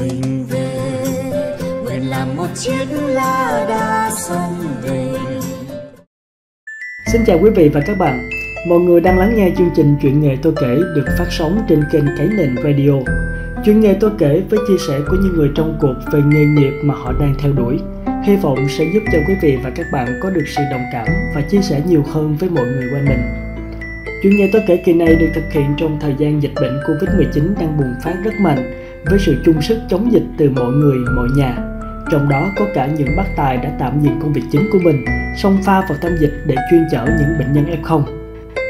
mình về nguyện làm một chiếc lá đa sông về Xin chào quý vị và các bạn. Mọi người đang lắng nghe chương trình Chuyện nghề tôi kể được phát sóng trên kênh Cái Nền Radio. Chuyện nghề tôi kể với chia sẻ của những người trong cuộc về nghề nghiệp mà họ đang theo đuổi. Hy vọng sẽ giúp cho quý vị và các bạn có được sự đồng cảm và chia sẻ nhiều hơn với mọi người quanh mình. Chuyện nghề tôi kể kỳ này được thực hiện trong thời gian dịch bệnh Covid-19 đang bùng phát rất mạnh với sự chung sức chống dịch từ mọi người, mọi nhà. Trong đó có cả những bác tài đã tạm dừng công việc chính của mình, xông pha vào tâm dịch để chuyên chở những bệnh nhân F0.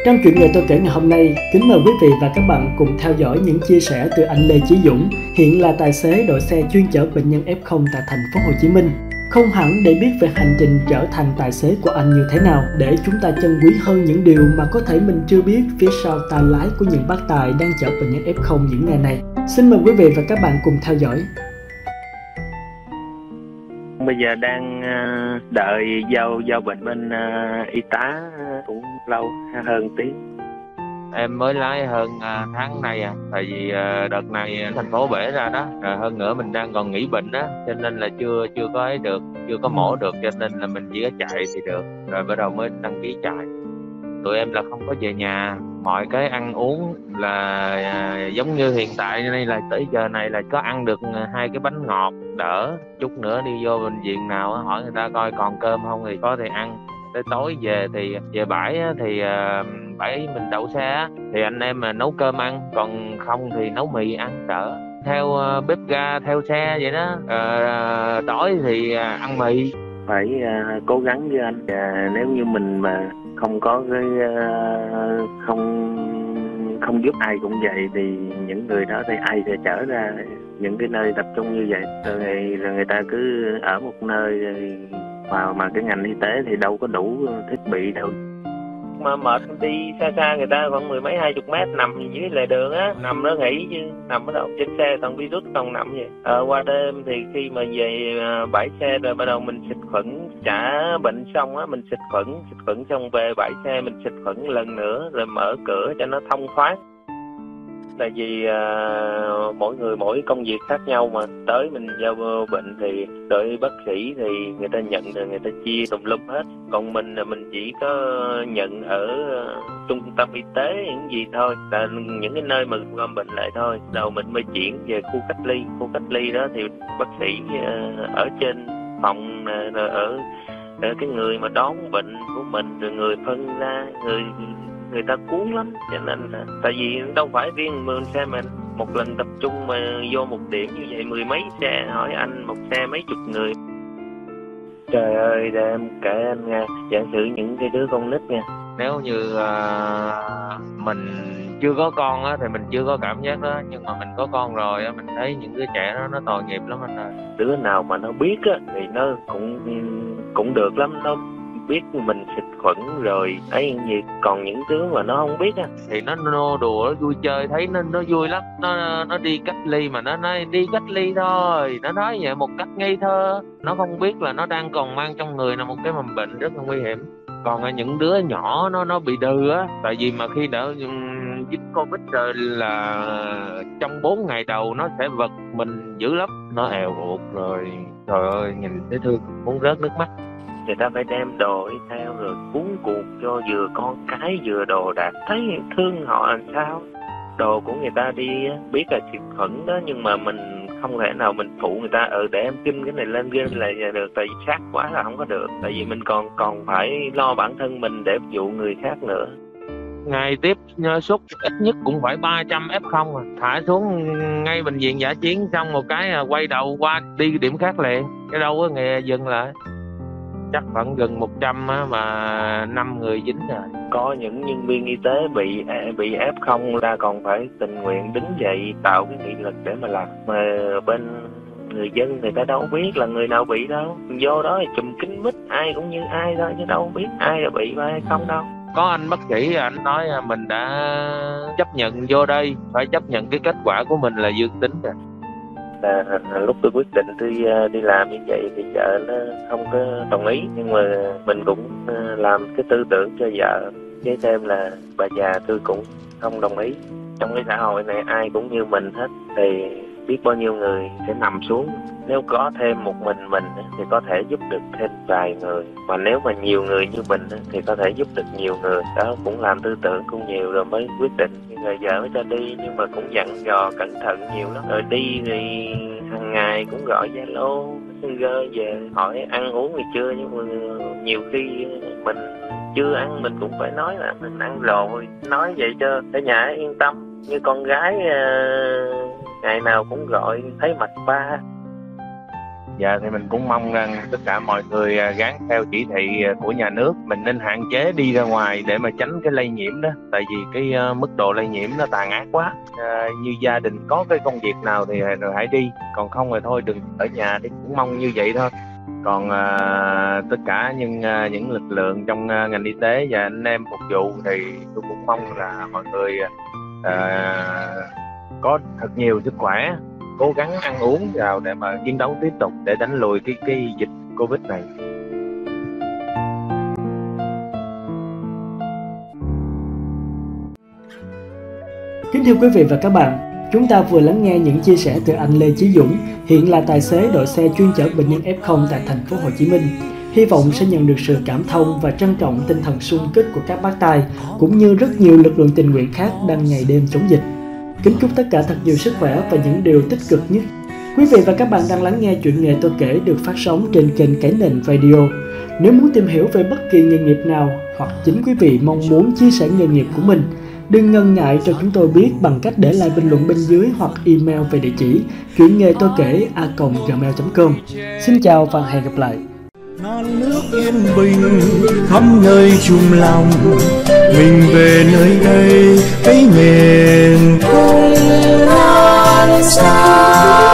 Trong chuyện nghề tôi kể ngày hôm nay, kính mời quý vị và các bạn cùng theo dõi những chia sẻ từ anh Lê Chí Dũng, hiện là tài xế đội xe chuyên chở bệnh nhân F0 tại thành phố Hồ Chí Minh. Không hẳn để biết về hành trình trở thành tài xế của anh như thế nào, để chúng ta trân quý hơn những điều mà có thể mình chưa biết phía sau tay lái của những bác tài đang chở bệnh nhân F0 những ngày này. Xin mời quý vị và các bạn cùng theo dõi. bây giờ đang ờ, đợi giao giao bệnh bên ờ, y tá cũng lâu hơn tiếng em mới lái hơn à, tháng nay à tại vì à, đợt này thành phố bể ra đó rồi hơn nữa mình đang còn nghỉ bệnh đó cho nên là chưa chưa có ấy được chưa có mổ được cho nên là mình chỉ có chạy thì được rồi bắt đầu mới đăng ký chạy tụi em là không có về nhà. Mọi cái ăn uống là à, giống như hiện tại nay là tới giờ này là có ăn được à, hai cái bánh ngọt đỡ. Chút nữa đi vô bệnh viện nào hỏi người ta coi còn cơm không thì có thì ăn. Tới tối về thì về bãi thì à, bãi mình đậu xe thì anh em mà nấu cơm ăn. Còn không thì nấu mì ăn đỡ. Theo à, bếp ga theo xe vậy đó à, tối thì ăn mì. Phải uh, cố gắng với anh. Uh, nếu như mình mà không có cái uh, không không giúp ai cũng vậy thì những người đó thì ai sẽ trở ra những cái nơi tập trung như vậy? Rồi, rồi người ta cứ ở một nơi rồi mà mà cái ngành y tế thì đâu có đủ thiết bị đâu mà mệt đi xa xa người ta khoảng mười mấy hai chục mét nằm dưới lề đường á nằm nó nghỉ chứ nằm ở đâu trên xe toàn virus toàn nằm vậy. Ờ, qua đêm thì khi mà về à, bãi xe rồi bắt đầu mình xịt khuẩn trả bệnh xong á mình xịt khuẩn xịt khuẩn xong về bãi xe mình xịt khuẩn lần nữa rồi mở cửa cho nó thông thoáng tại vì uh, mỗi người mỗi công việc khác nhau mà tới mình giao bệnh thì đợi bác sĩ thì người ta nhận rồi người ta chia tùm lum hết. Còn mình là mình chỉ có nhận ở trung tâm y tế những gì thôi. Là những cái nơi mà gom bệnh lại thôi. Đầu mình mới chuyển về khu cách ly. Khu cách ly đó thì bác sĩ uh, ở trên phòng uh, ở, ở cái người mà đón bệnh của mình rồi người phân ra người người ta cuốn lắm. Cho nên là tại vì đâu phải riêng mình xe mình. Một lần tập trung mà vô một điểm như vậy mười mấy xe hỏi anh một xe mấy chục người. Trời ơi để em kể anh nghe giả sử những cái đứa con nít nha. Nếu như uh, mình chưa có con á thì mình chưa có cảm giác đó. Nhưng mà mình có con rồi á mình thấy những đứa trẻ đó nó tội nghiệp lắm anh ơi. Đứa nào mà nó biết á thì nó cũng cũng được lắm. Nó biết mình xịt khuẩn rồi, ấy như còn những đứa mà nó không biết á. Thì nó nô đùa, nó vui chơi, thấy nó nó vui lắm. Nó nó đi cách ly mà nó nói, đi cách ly thôi. Nó nói vậy một cách ngây thơ. Nó không biết là nó đang còn mang trong người là một cái mầm bệnh rất là nguy hiểm. Còn những đứa nhỏ nó nó bị đừ á, tại vì mà khi đã dính covid rồi là trong 4 ngày đầu nó sẽ vật mình dữ lắm. Nó èo uột rồi. Trời ơi, nhìn thấy thương, muốn rớt nước mắt. Người ta phải đem đồ đi theo rồi cuốn cuộc cho vừa con cái vừa đồ đạc thấy thương họ làm sao. Đồ của người ta đi biết là thiệt khuẩn đó, nhưng mà mình không thể nào mình phụ người ta. Ừ để em kim cái này lên game là được, tại vì sát quá là không có được. Tại vì mình còn còn phải lo bản thân mình để phục vụ người khác nữa ngày tiếp xuất ít nhất cũng phải 300 F0 à. thả xuống ngay bệnh viện giả chiến xong một cái à, quay đầu qua đi điểm khác liền. Cái đâu có nghề dừng lại. Chắc khoảng gần 100 á, mà năm người dính rồi. Có những nhân viên y tế bị à, bị f0 ra còn phải tình nguyện đứng dậy tạo cái nghị lực để mà làm. Mà bên người dân người ta đâu biết là người nào bị đâu. Vô đó thì chùm kính mít ai cũng như ai thôi chứ đâu biết ai là bị hay không đâu có anh bác sĩ, anh nói à, mình đã chấp nhận vô đây, phải chấp nhận cái kết quả của mình là dương tính rồi. Là lúc tôi quyết định tôi à, đi làm như vậy thì vợ nó không có đồng ý, nhưng mà mình cũng à, làm cái tư tưởng cho vợ. Với thêm là bà già tôi cũng không đồng ý. Trong cái xã hội này ai cũng như mình hết, thì biết bao nhiêu người sẽ nằm xuống. Nếu có thêm một mình mình thì có thể giúp được thêm vài người. Mà nếu mà nhiều người như mình thì có thể giúp được nhiều người. Đó cũng làm tư tưởng cũng nhiều rồi mới quyết định. Rồi vợ mới cho đi nhưng mà cũng dặn dò cẩn thận nhiều lắm. Rồi đi thì hàng ngày cũng gọi zalo messenger về hỏi ăn uống thì chưa. Nhưng mà nhiều khi mình chưa ăn mình cũng phải nói là mình ăn rồi. Nói vậy cho cả nhà yên tâm. Như con gái uh, ngày nào cũng gọi thấy mặt ba. Dạ thì mình cũng mong rằng tất cả mọi người à, gán gắn theo chỉ thị à, của nhà nước. Mình nên hạn chế đi ra ngoài để mà tránh cái lây nhiễm đó. Tại vì cái uh, mức độ lây nhiễm nó tàn ác quá. À, như gia đình có cái công việc nào thì rồi hãy đi. Còn không thì thôi đừng ở nhà thì cũng mong như vậy thôi. Còn à, tất cả những à, những lực lượng trong à, ngành y tế và anh em phục vụ thì tôi cũng mong là mọi người à, có thật nhiều sức khỏe cố gắng ăn uống vào để mà chiến đấu tiếp tục để đánh lùi cái cái dịch covid này Kính thưa quý vị và các bạn, chúng ta vừa lắng nghe những chia sẻ từ anh Lê Chí Dũng, hiện là tài xế đội xe chuyên chở bệnh nhân F0 tại thành phố Hồ Chí Minh. Hy vọng sẽ nhận được sự cảm thông và trân trọng tinh thần sung kích của các bác tài, cũng như rất nhiều lực lượng tình nguyện khác đang ngày đêm chống dịch. Kính chúc tất cả thật nhiều sức khỏe và những điều tích cực nhất. Quý vị và các bạn đang lắng nghe chuyện nghề tôi kể được phát sóng trên kênh Cái Nền Radio. Nếu muốn tìm hiểu về bất kỳ nghề nghiệp nào hoặc chính quý vị mong muốn chia sẻ nghề nghiệp của mình, đừng ngần ngại cho chúng tôi biết bằng cách để lại bình luận bên dưới hoặc email về địa chỉ chuyện nghề tôi kể a gmail.com. Xin chào và hẹn gặp lại. non nước yên bình khắp nơi chung lòng mình về nơi đây cái miền quê Palestine.